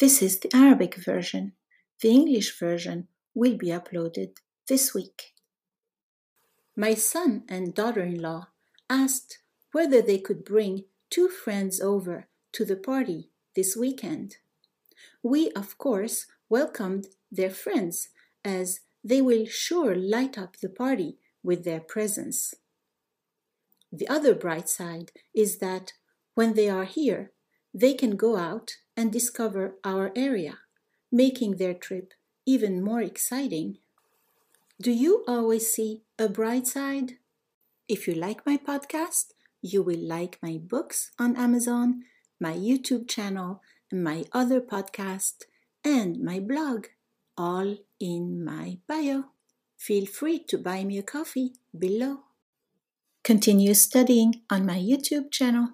This is the Arabic version. The English version will be uploaded this week. My son and daughter in law asked whether they could bring two friends over to the party this weekend. We, of course, welcomed their friends as they will sure light up the party with their presence. The other bright side is that when they are here, they can go out and discover our area, making their trip even more exciting. Do you always see a bright side? If you like my podcast, you will like my books on Amazon, my YouTube channel, my other podcast, and my blog, all in my bio. Feel free to buy me a coffee below. Continue studying on my YouTube channel.